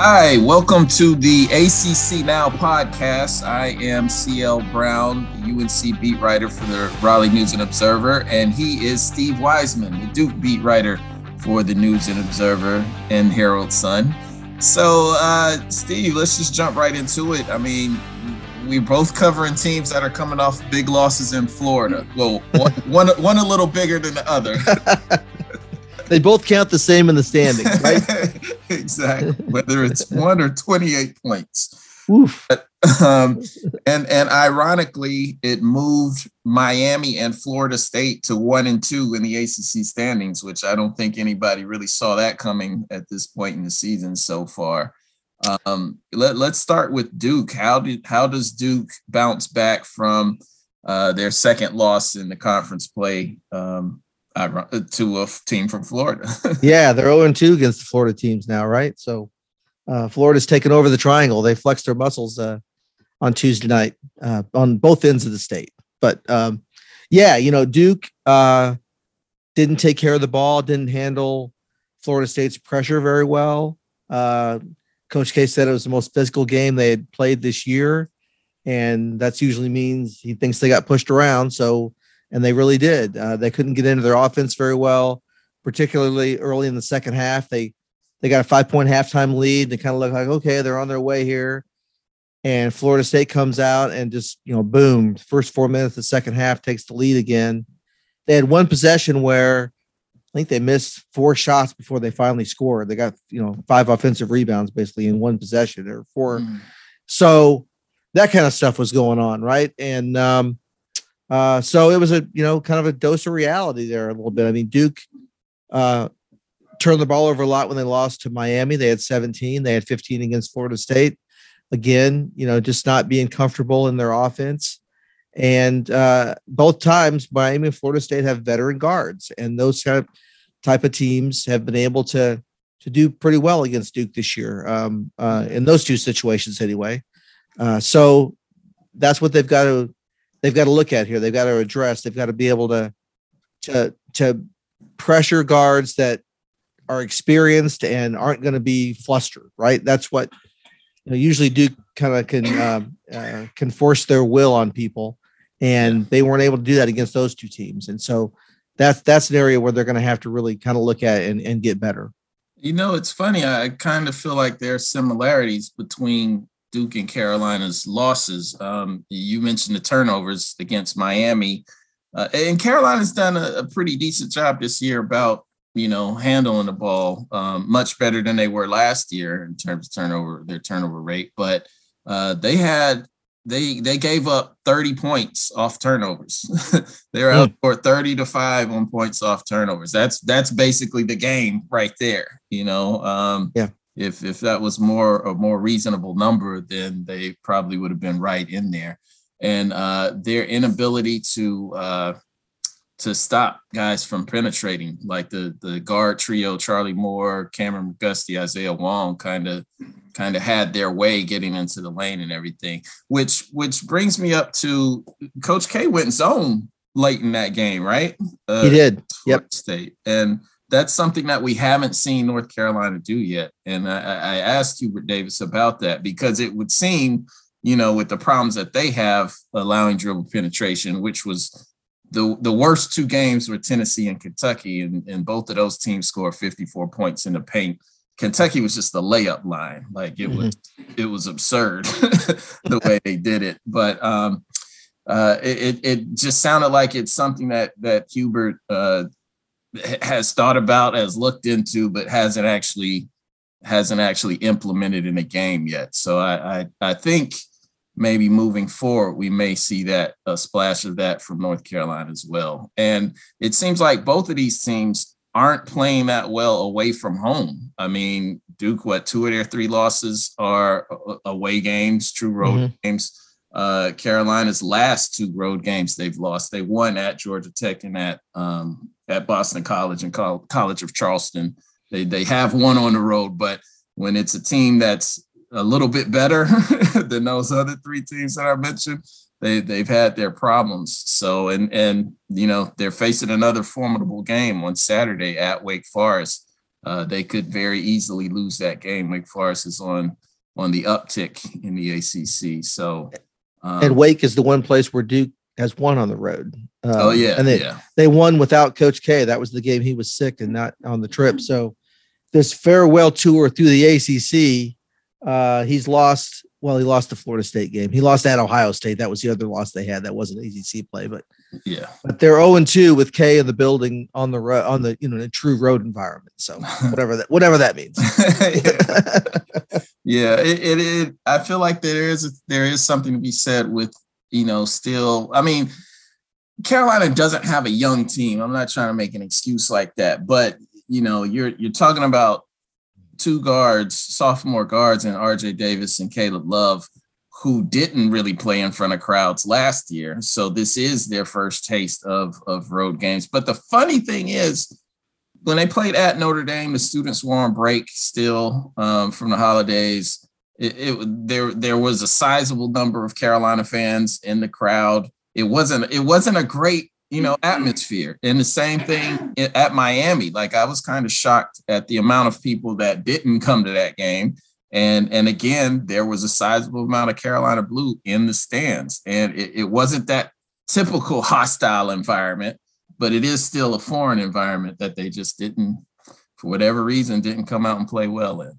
Hi, welcome to the ACC Now podcast. I am CL Brown, UNC beat writer for the Raleigh News and Observer, and he is Steve Wiseman, the Duke beat writer for the News and Observer and Herald Sun. So, uh, Steve, let's just jump right into it. I mean, we're both covering teams that are coming off big losses in Florida. Well, one, one, one a little bigger than the other. they both count the same in the standings, right? exactly. Whether it's one or 28 points. Oof. But, um, and and ironically, it moved Miami and Florida State to one and two in the ACC standings, which I don't think anybody really saw that coming at this point in the season so far. Um, let, let's start with Duke. How did how does Duke bounce back from uh, their second loss in the conference play um, to a team from Florida? yeah, they're 0 2 against the Florida teams now, right? So uh, Florida's taken over the triangle. They flexed their muscles uh, on Tuesday night uh, on both ends of the state. But um, yeah, you know, Duke uh, didn't take care of the ball, didn't handle Florida State's pressure very well. Uh, Coach K said it was the most physical game they had played this year. And that's usually means he thinks they got pushed around. So, and they really did. Uh, they couldn't get into their offense very well, particularly early in the second half. They they got a five point halftime lead. They kind of look like okay, they're on their way here. And Florida State comes out and just you know, boom! First four minutes of the second half takes the lead again. They had one possession where I think they missed four shots before they finally scored. They got you know five offensive rebounds basically in one possession or four. Mm. So that kind of stuff was going on, right? And um, uh, so it was a you know kind of a dose of reality there a little bit. I mean, Duke uh, turned the ball over a lot when they lost to Miami. They had 17. They had 15 against Florida State. Again, you know, just not being comfortable in their offense. And uh, both times, Miami and Florida State have veteran guards, and those kind of type of teams have been able to to do pretty well against Duke this year um, uh, in those two situations, anyway. Uh, so that's what they've got to they've got to look at here. They've got to address. They've got to be able to to to pressure guards that are experienced and aren't going to be flustered. Right. That's what you know, usually Duke kind of can um, uh, can force their will on people and they weren't able to do that against those two teams. And so that's that's an area where they're going to have to really kind of look at and, and get better. You know, it's funny. I kind of feel like there are similarities between Duke and Carolina's losses. Um, you mentioned the turnovers against Miami, uh, and Carolina's done a, a, pretty decent job this year about you know handling the ball um, much better than they were last year in terms of turnover their turnover rate. But uh, they had they they gave up 30 points off turnovers. They're out for 30 to 5 on points off turnovers. That's that's basically the game right there. You know, um, yeah. If if that was more a more reasonable number, then they probably would have been right in there. And uh, their inability to uh, to stop guys from penetrating, like the the guard trio, Charlie Moore, Kameron McGusty, Isaiah Wong, kind of kind of had their way getting into the lane and everything. Which which brings me up to Coach K went zone late in that game, right? Uh, he did. Yep. State and that's something that we haven't seen North Carolina do yet. And I, I asked Hubert Davis about that because it would seem, you know, with the problems that they have allowing dribble penetration, which was the the worst two games were Tennessee and Kentucky, and, and both of those teams scored 54 points in the paint. Kentucky was just the layup line, like it mm-hmm. was it was absurd the way they did it. But um, uh, it it just sounded like it's something that that Hubert uh, has thought about, has looked into, but hasn't actually hasn't actually implemented in a game yet. So I I, I think maybe moving forward, we may see that a splash of that from North Carolina as well. And it seems like both of these teams aren't playing that well away from home. I mean, Duke, what two of their three losses are away games, true road mm-hmm. games. Uh, Carolina's last two road games they've lost. They won at Georgia Tech and at um, at Boston College and College of Charleston. They they have one on the road, but when it's a team that's a little bit better than those other three teams that I mentioned. They they've had their problems. So and and you know they're facing another formidable game on Saturday at Wake Forest. uh, they could very easily lose that game. Wake Forest is on on the uptick in the ACC. So, um, and Wake is the one place where Duke has won on the road. Um, oh yeah, and they yeah. they won without Coach K. That was the game he was sick and not on the trip. So this farewell tour through the ACC, uh, he's lost. Well, he lost the Florida State game. He lost at Ohio State. That was the other loss they had. That wasn't ACC play, but yeah. But they're 0 and 2 with K in the building on the road on the you know in a true road environment. So whatever that whatever that means. yeah, it, it, it I feel like there is there is something to be said with you know still. I mean, Carolina doesn't have a young team. I'm not trying to make an excuse like that, but you know you're you're talking about two guards, sophomore guards, and R.J. Davis and Caleb Love who didn't really play in front of crowds last year. So this is their first taste of, of road games. But the funny thing is, when they played at Notre Dame, the students were on break still um, from the holidays. It, it, there there was a sizable number of Carolina fans in the crowd. It wasn't it wasn't a great you know atmosphere. And the same thing at Miami. Like I was kind of shocked at the amount of people that didn't come to that game. And and again, there was a sizable amount of Carolina blue in the stands, and it, it wasn't that typical hostile environment, but it is still a foreign environment that they just didn't, for whatever reason, didn't come out and play well in.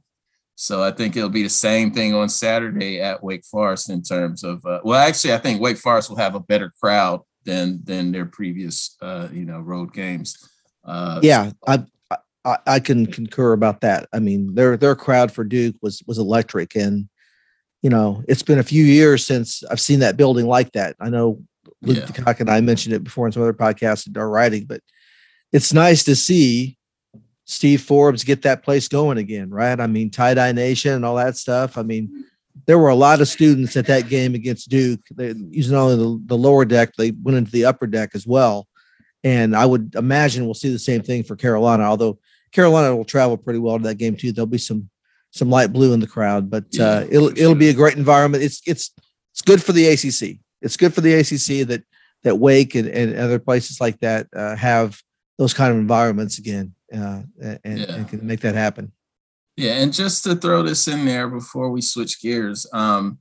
So I think it'll be the same thing on Saturday at Wake Forest in terms of uh, well, actually, I think Wake Forest will have a better crowd than than their previous uh, you know road games. Uh, yeah, I I, I can concur about that. I mean, their their crowd for Duke was was electric, and you know, it's been a few years since I've seen that building like that. I know Luke yeah. and I mentioned it before in some other podcasts and our writing, but it's nice to see Steve Forbes get that place going again, right? I mean, tie dye nation and all that stuff. I mean, there were a lot of students at that game against Duke. They using only the, the lower deck, they went into the upper deck as well. And I would imagine we'll see the same thing for Carolina, although Carolina will travel pretty well to that game too. There'll be some some light blue in the crowd, but uh, it'll it'll be a great environment. It's it's it's good for the ACC. It's good for the ACC that that Wake and, and other places like that uh, have those kind of environments again, uh, and, yeah. and, can make that happen. Yeah, and just to throw this in there before we switch gears, um,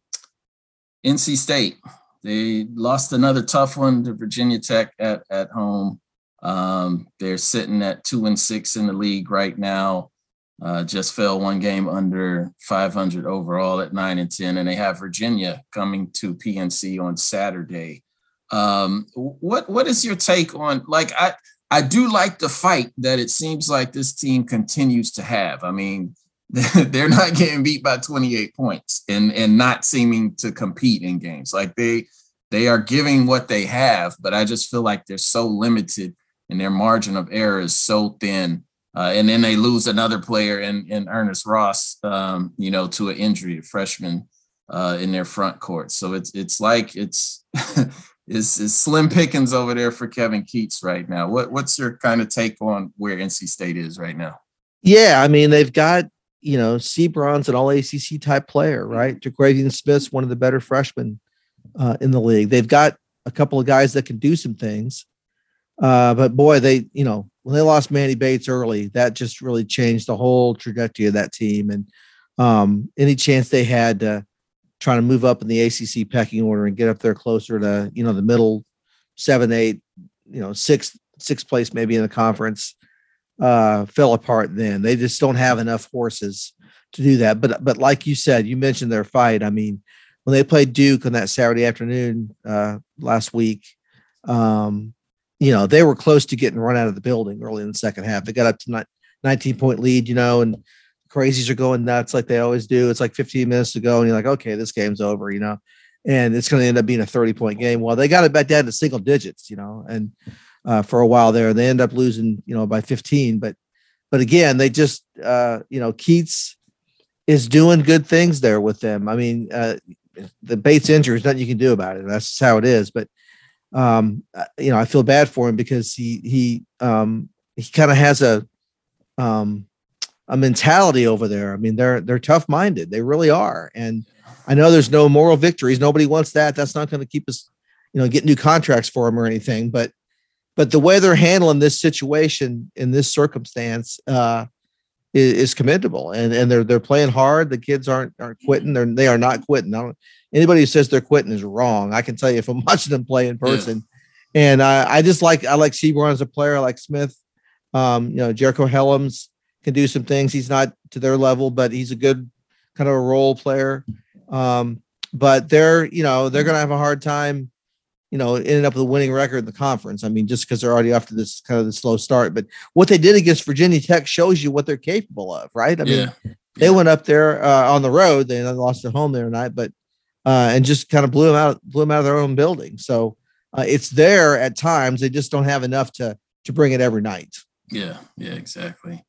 NC State they lost another tough one to Virginia Tech at at home. Um, they're sitting at two and six in the league right now. Uh, just fell one game under 500 overall at nine and 10, and they have Virginia coming to PNC on Saturday. Um, what what is your take on like I I do like the fight that it seems like this team continues to have. I mean, they're not getting beat by 28 points and and not seeming to compete in games. Like they they are giving what they have, but I just feel like they're so limited and their margin of error is so thin. Uh, and then they lose another player in, in Ernest Ross, um, you know, to an injury, a freshman uh, in their front court. So it's it's like it's, it's slim pickings over there for Kevin Keatts right now. What what's your kind of take on where NC State is right now? Yeah, I mean they've got you know Seabron's an All ACC type player, right? Terquavion Smith's one of the better freshmen uh, in the league. They've got a couple of guys that can do some things. Uh, but boy, they, you know, when they lost Manny Bates early, that just really changed the whole trajectory of that team. And um, any chance they had to try to move up in the ACC pecking order and get up there closer to, you know, the middle seven, eight, you know, sixth, sixth place maybe in the conference, uh, fell apart then. They just don't have enough horses to do that. But but like you said, you mentioned their fight. I mean, when they played Duke on that Saturday afternoon uh, last week, um, you know, they were close to getting run out of the building early in the second half. They got up to 19 point lead, you know, and crazies are going nuts like they always do. It's like 15 minutes to go, and you're like, okay, this game's over, you know, and it's going to end up being a 30 point game. Well, they got it back down to single digits, you know, and uh, for a while there, they end up losing, you know, by 15. But, but again, they just, uh, you know, Keatts is doing good things there with them. I mean, uh, the Bates injury is nothing you can do about it. That's how it is. But um, uh, you know, I feel bad for him because he he um, he kind of has a um, a mentality over there. I mean, they're they're tough minded. They really are. And I know there's no moral victories. Nobody wants that. That's not going to keep us, you know, get new contracts for them or anything. But but the way they're handling this situation in this circumstance, uh, is, is commendable, and and they're they're playing hard. The kids aren't aren't quitting. They're they are not quitting. I don't, anybody who says they're quitting is wrong. I can tell you if I'm watching them play in person. Yeah. And I, I just like I like Seabron as a player. I like Smith. Um, you know, Jericole Hellems can do some things. He's not to their level, but he's a good kind of a role player. Um, but they're, you know, they're gonna have a hard time, you know, ending up with a winning record in the conference. I mean, just because they're already off to this kind of the slow start. But what they did against Virginia Tech shows you what they're capable of, right? I mean, yeah. they went up there uh, on the road, they lost at home there tonight, but uh, and just kind of blew them out, blew them out of their own building. So uh, it's there at times. They just don't have enough to to bring it every night. Yeah, yeah, exactly.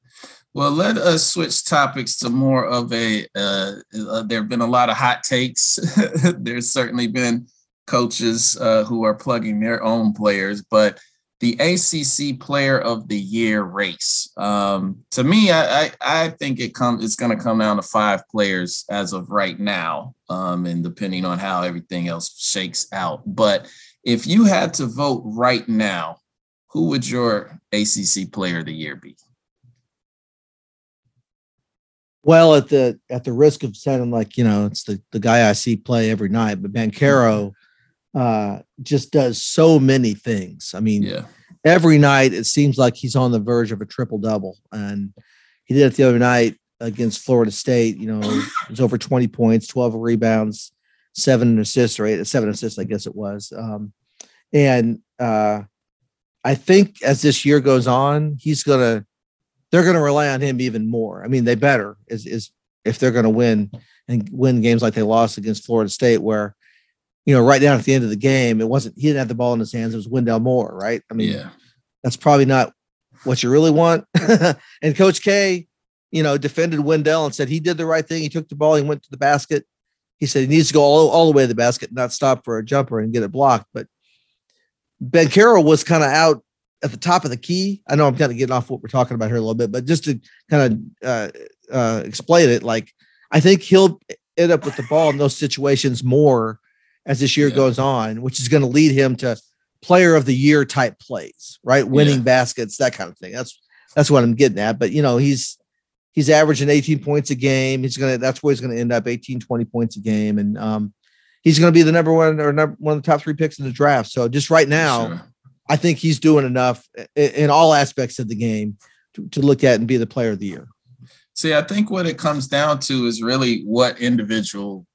Well, let us switch topics to more of a. Uh, uh, there have been a lot of hot takes. There's certainly been coaches uh, who are plugging their own players, but the ACC Player of the Year race. Um, to me, I, I, I think it come it's going to come down to five players as of right now, um, and depending on how everything else shakes out. But if you had to vote right now, who would your ACC Player of the Year be? Well, at the at the risk of sounding like you know it's the the guy I see play every night, but Banchero uh, just does so many things. I mean, yeah. every night it seems like he's on the verge of a triple double, and he did it the other night against Florida State. You know, it was over twenty points, twelve rebounds, seven assists, or eight, seven assists, I guess it was. Um, and uh, I think as this year goes on, he's gonna they're going to rely on him even more. I mean, they better is is if they're going to win and win games like they lost against Florida State, where you know right down at the end of the game, it wasn't he didn't have the ball in his hands. It was Wendell Moore, right? I mean, yeah. that's probably not what you really want. and Coach K, you know, defended Wendell and said he did the right thing. He took the ball, he went to the basket. He said he needs to go all, all the way to the basket, not stop for a jumper and get it blocked. But Banchero was kind of out at the top of the key. I know I'm kind of getting off what we're talking about here a little bit, but just to kind of uh, uh, explain it, like I think he'll end up with the ball in those situations more as this year yeah. goes on, which is going to lead him to player of the year type plays, right? Winning yeah. baskets, that kind of thing. That's that's what I'm getting at. But you know, he's he's averaging 18 points a game. He's gonna that's where he's gonna end up 18, 20 points a game. And um he's gonna be the number one or number one of the top three picks in the draft. So just right now, sure. I think he's doing enough in, in all aspects of the game to, to look at and be the player of the year. See, I think what it comes down to is really what individual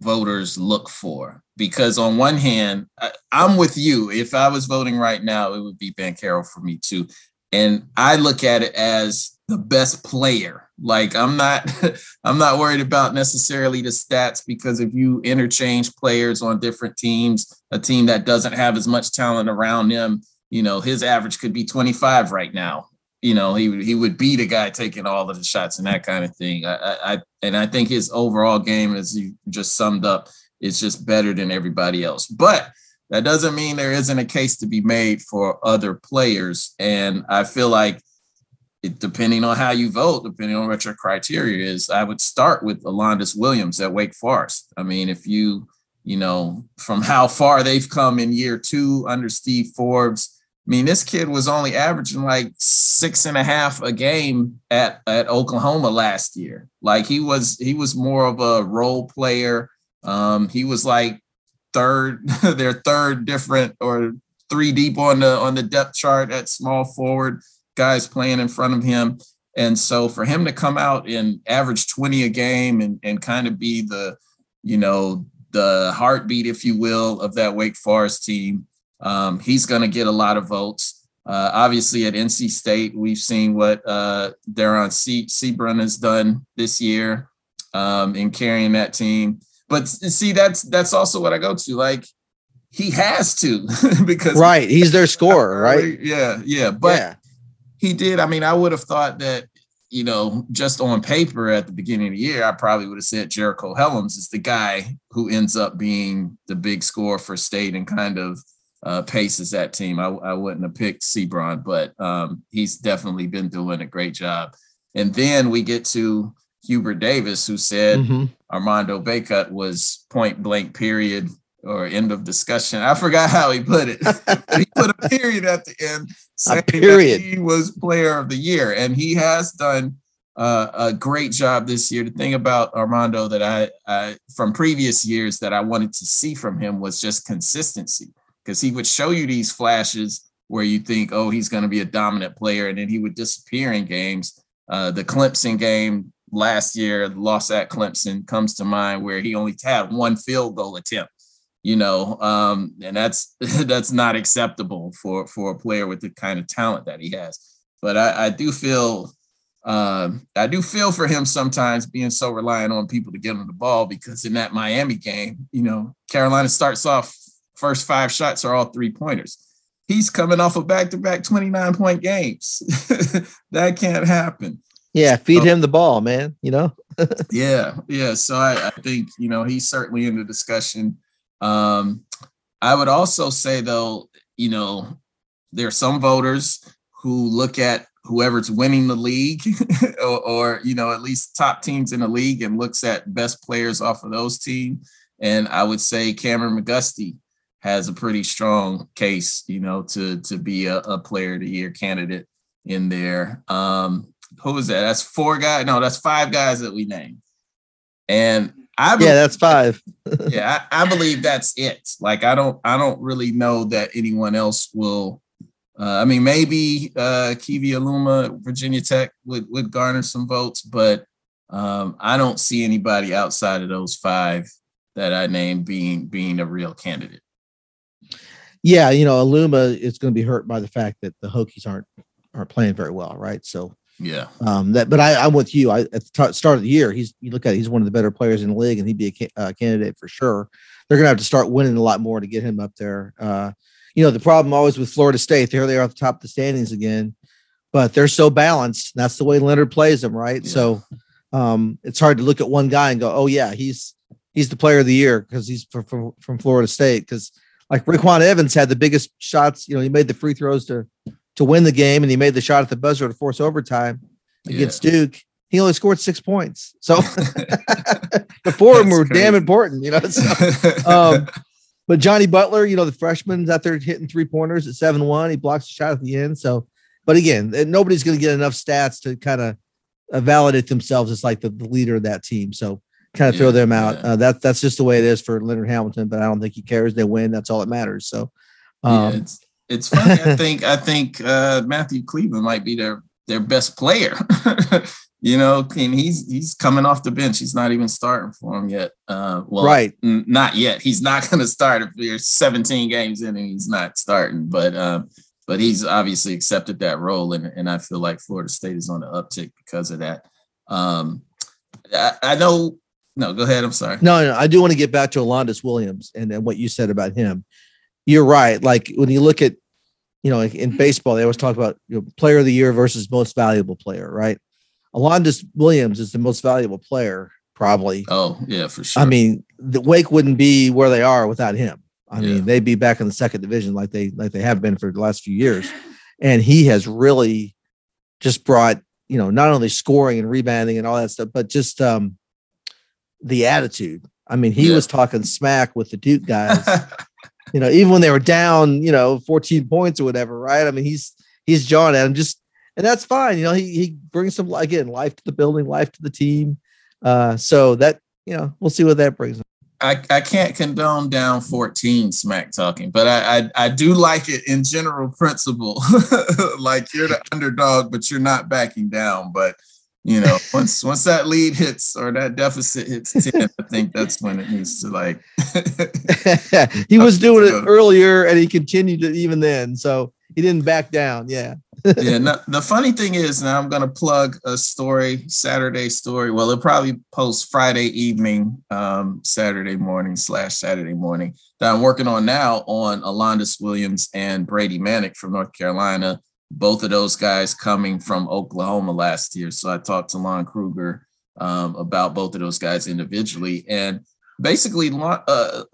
voters look for. Because on one hand, I, am with you. If I was voting right now, it would be Banchero for me too. And I look at it as the best player. Like I'm not, I'm not worried about necessarily the stats because if you interchange players on different teams, a team that doesn't have as much talent around them, you know, his average could be 25 right now. You know, he he would be the guy taking all of the shots and that kind of thing. I, I and I think his overall game, as you just summed up, is just better than everybody else. But that doesn't mean there isn't a case to be made for other players. And I feel like it, depending on how you vote, depending on what your criteria is, I would start with Alondes Williams at Wake Forest. I mean, if you, you know, from how far they've come in year two under Steve Forbes, I mean, this kid was only averaging like six and a half a game at, at Oklahoma last year. Like he was, he was more of a role player. Um, he was like third, their third different or three deep on the on the depth chart at small forward guys playing in front of him. And so for him to come out and average 20 a game and, and kind of be the, you know, the heartbeat, if you will, of that Wake Forest team, um, he's going to get a lot of votes. Uh, obviously, at NC State, we've seen what uh, C- Seabron has done this year um, in carrying that team. But see, that's that's also what I go to. Like he has to because right, he's their scorer, right? Yeah, yeah. But yeah he did. I mean, I would have thought that, you know, just on paper at the beginning of the year, I probably would have said Jericole Hellems is the guy who ends up being the big score for state and kind of uh, paces that team. I, I wouldn't have picked Seabron, but um, he's definitely been doing a great job. And then we get to Hubert Davis, who said mm-hmm. Armando Bacot was point blank period or end of discussion. I forgot how he put it. he put a period at the end saying a period. he was player of the year. And he has done uh, a great job this year. The thing about Armando that I, I from previous years that I wanted to see from him was just consistency because he would show you these flashes where you think, oh, he's going to be a dominant player, and then he would disappear in games. Uh, the Clemson game last year, loss at Clemson, comes to mind where he only had one field goal attempt. You know, um, and that's that's not acceptable for for a player with the kind of talent that he has. But I, I do feel um, I do feel for him sometimes being so reliant on people to get him the ball because in that Miami game, you know, Carolina starts off first five shots are all three pointers. He's coming off of back to back 29 point games. that can't happen. Yeah, feed so, him the ball, man. You know? yeah, yeah. So I, I, think, you know, he's certainly in the discussion. Um, I would also say, though, you know, there are some voters who look at whoever's winning the league or, or, you know at least top teams in the league and looks at best players off of those teams and i would say Kameron McGusty has a pretty strong case you know to to be a, a player of the year candidate in there um who is that that's four guys no that's five guys that we named and I believe, yeah, that's five. yeah, I, I, believe that's it. Like, I don't, I don't really know that anyone else will uh, I mean, maybe uh, Keve Aluma, Virginia Tech would, would garner some votes, but um, I don't see anybody outside of those five that I named being being a real candidate. Yeah, you know, Aluma is going to be hurt by the fact that the Hokies aren't aren't playing very well, right? So yeah, um, that. But I, I'm with you. I at the t- start of the year, he's you look at it, he's one of the better players in the league, and he'd be a ca- uh, candidate for sure. They're going to have to start winning a lot more to get him up there. Uh, you know, the problem always with Florida State, there they are at the top of the standings again, but they're so balanced. That's the way Leonard plays them, right? Yeah. So um, it's hard to look at one guy and go, oh yeah, he's he's the player of the year because he's from, from, from Florida State. Because like RayQuan Evans had the biggest shots, you know, he made the free throws to to win the game, and he made the shot at the buzzer to force overtime against yeah. Duke. He only scored six points, so the four of them were crazy. damn important, you know. So, um, but Johnny Butler, you know, the freshman's out there hitting three pointers at 7 1. He blocks a shot at the end. So, but again, nobody's going to get enough stats to kind of uh, validate themselves as like the, the, leader of that team. So, kind of yeah, throw them out. Yeah. Uh, that, that's just the way it is for Leonard Hamilton, but I don't think he cares. They win. That's all that matters. So, um, yeah, it's, it's funny. I think, I think uh, Matthew Cleveland might be their, their best player. you know, and he's he's coming off the bench. He's not even starting for him yet. Uh, well, right, n- not yet. He's not going to start if you're 17 games in and he's not starting. But uh, but he's obviously accepted that role, and and I feel like Florida State is on the uptick because of that. Um, I, I know. No, go ahead. I'm sorry. No, no, I do want to get back to Alondes Williams and, and what you said about him. You're right. Like when you look at, you know, like in baseball, they always talk about you know, player of the year versus most valuable player, right? Alondes Williams is the most valuable player, probably. Oh, yeah, for sure. I mean, the Wake wouldn't be where they are without him. I yeah. mean, they'd be back in the second division like they like they have been for the last few years. And he has really just brought, you know, not only scoring and rebounding and all that stuff, but just um the attitude. I mean, he yeah. was talking smack with the Duke guys. you know, even when they were down, you know, 14 points or whatever, right? I mean, he's he's John and just and that's fine. You know, he he brings some again life to the building, life to the team. Uh, so that you know, we'll see what that brings. I, I can't condone down 14 smack talking, but I, I, I do like it in general principle. like you're the underdog, but you're not backing down. But you know, once once that lead hits or that deficit hits 10, I think that's when it needs to like he was doing it earlier and he continued it even then. So he didn't back down. Yeah yeah. No, the funny thing is, now I'm going to plug a story, Saturday story. Well, it'll probably post Friday evening, um, Saturday morning slash Saturday morning that I'm working on now on Alondes Williams and Brady Manek from North Carolina. Both of those guys coming from Oklahoma last year. So I talked to Lon Kruger um, about both of those guys individually. And basically, Lon, uh,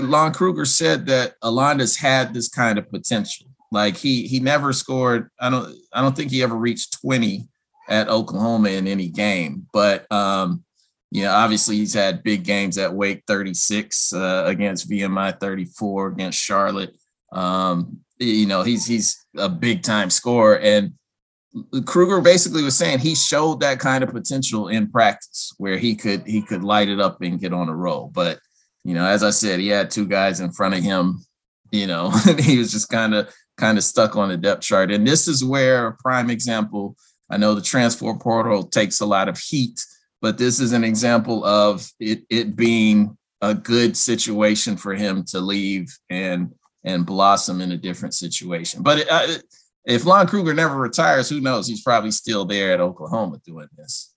Lon Kruger said that Alondes had this kind of potential like he he never scored. I don't I don't think he ever reached 20 at Oklahoma in any game. But um, you know, obviously he's had big games at Wake 36 uh, against VMI 34 against Charlotte. Um, you know, he's he's a big time scorer and Kruger basically was saying he showed that kind of potential in practice where he could he could light it up and get on a roll. But you know, as I said, he had two guys in front of him. You know, he was just kind of kind of stuck on the depth chart. And this is where a prime example. I know the transfer portal takes a lot of heat, but this is an example of it it being a good situation for him to leave and and blossom in a different situation. But it, uh, if Lon Kruger never retires, who knows? He's probably still there at Oklahoma doing this.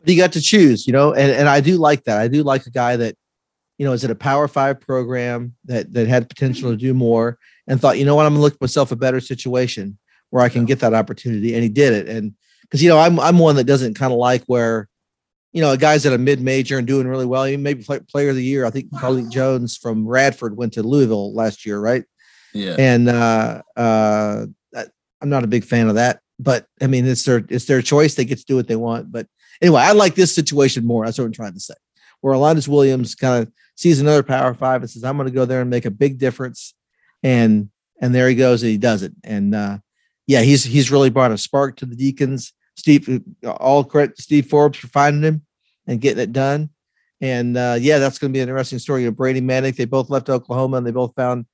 But he got to choose, you know, and, and I do like that. I do like a guy that, you know, is at a power five program that that had potential to do more and thought, you know what, I'm gonna look myself a better situation where I can get that opportunity. And he did it. And because you know, I'm I'm one that doesn't kind of like where, you know, a guy's at a mid major and doing really well. He maybe play, player of the year. I think Carlik Jones from Radford went to Louisville last year, right? Yeah. And uh uh I'm not a big fan of that, but I mean, it's their it's their choice. They get to do what they want. But anyway, I like this situation more. That's what I'm trying to say. Where Alondes Williams kind of sees another Power Five and says, "I'm going to go there and make a big difference," and and there he goes and he does it. And uh, yeah, he's he's really brought a spark to the Deacons. Steve, all credit to Steve Forbes for finding him and getting it done. And uh, yeah, that's going to be an interesting story. You know, Brady Manek, they both left Oklahoma and they both found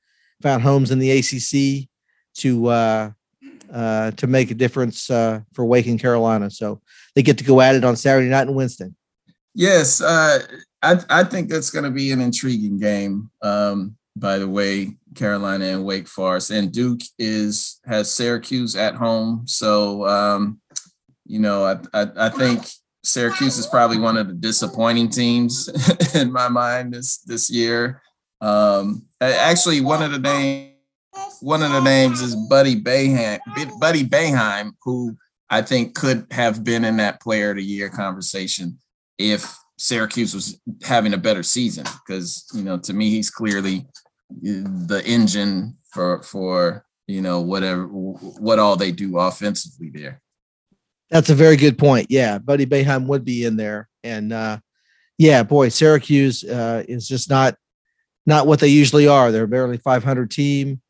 found homes in the ACC to uh, uh, to make a difference uh, for Wake and Carolina. So they get to go at it on Saturday night in Winston. Yes, uh, I, I think that's going to be an intriguing game. Um, by the way, Carolina and Wake Forest, and Duke is has Syracuse at home. So um, you know, I, I, I think Syracuse is probably one of the disappointing teams in my mind this this year. Um, actually, one of the names one of the names is Buddy Boeheim, Buddy Boeheim, who I think could have been in that player of the year conversation if Syracuse was having a better season. Because, you know, to me, he's clearly the engine for for you know whatever what all they do offensively there. That's a very good point. Yeah, Buddy Boeheim would be in there, and uh, yeah, boy, Syracuse uh, is just not not what they usually are. They're barely 500 team.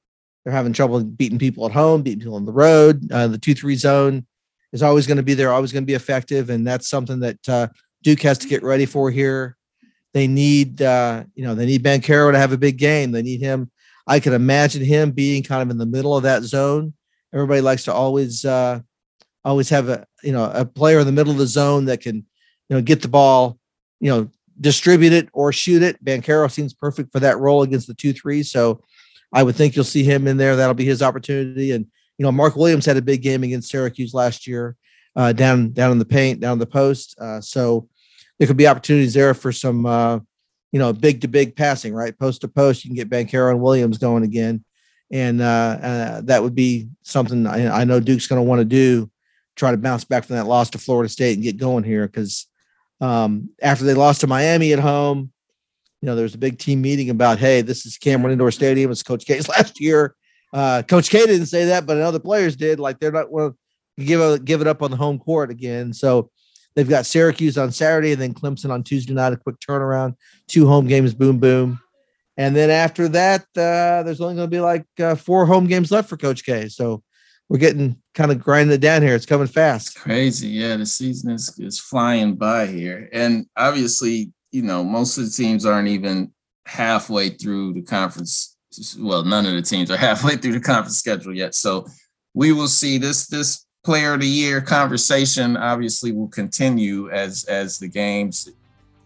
They're having trouble beating people at home, beating people on the road. Uh, the two three zone is always going to be there, always going to be effective, and that's something that uh, Duke has to get ready for here. They need, uh, you know, they need Banchero to have a big game. They need him. I can imagine him being kind of in the middle of that zone. Everybody likes to always, uh, always have a, you know, a player in the middle of the zone that can, you know, get the ball, you know, distribute it or shoot it. Banchero seems perfect for that role against the two three. So I would think you'll see him in there. That'll be his opportunity. And you know, Mark Williams had a big game against Syracuse last year, uh, down down in the paint, down the post. Uh, so there could be opportunities there for some, uh, you know, big to big passing, right? Post to post, you can get Banchero and Williams going again, and uh, uh, that would be something I, I know Duke's going to want to do, try to bounce back from that loss to Florida State and get going here because um, after they lost to Miami at home, you know, there was a big team meeting about, hey, this is Cameron Indoor Stadium. It's Coach K's last year. Uh, Coach K didn't say that, but other players did. Like they're not to give a, give it up on the home court again. So they've got Syracuse on Saturday and then Clemson on Tuesday night. A quick turnaround, two home games, boom boom. And then after that, uh, there's only going to be like uh, four home games left for Coach K. So we're getting kind of grinding it down here. It's coming fast. Crazy, yeah. The season is is flying by here, and obviously you know, most of the teams aren't even halfway through the conference. Well, none of the teams are halfway through the conference schedule yet. So we will see this this player of the year conversation obviously will continue as as the games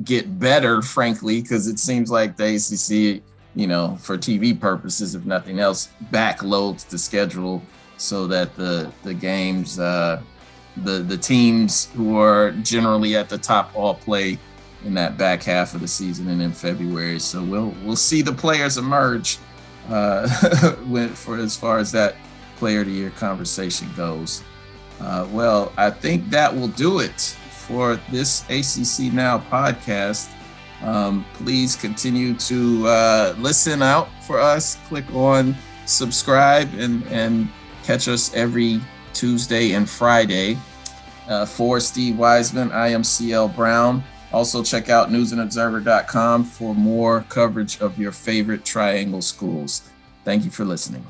get better, frankly, because it seems like the ACC, you know, for TV purposes, if nothing else, backloads the schedule so that the the games, uh, the the teams who are generally at the top all play in that back half of the season and in February. So we'll we'll see the players emerge uh, for as far as that player the year conversation goes. Uh, well, I think that will do it for this ACC Now podcast. Um, please continue to uh, listen out for us. Click on subscribe and and catch us every Tuesday and Friday. Uh, for Steve Wiseman, I am CL Brown. Also, check out newsandobserver.com for more coverage of your favorite triangle schools. Thank you for listening.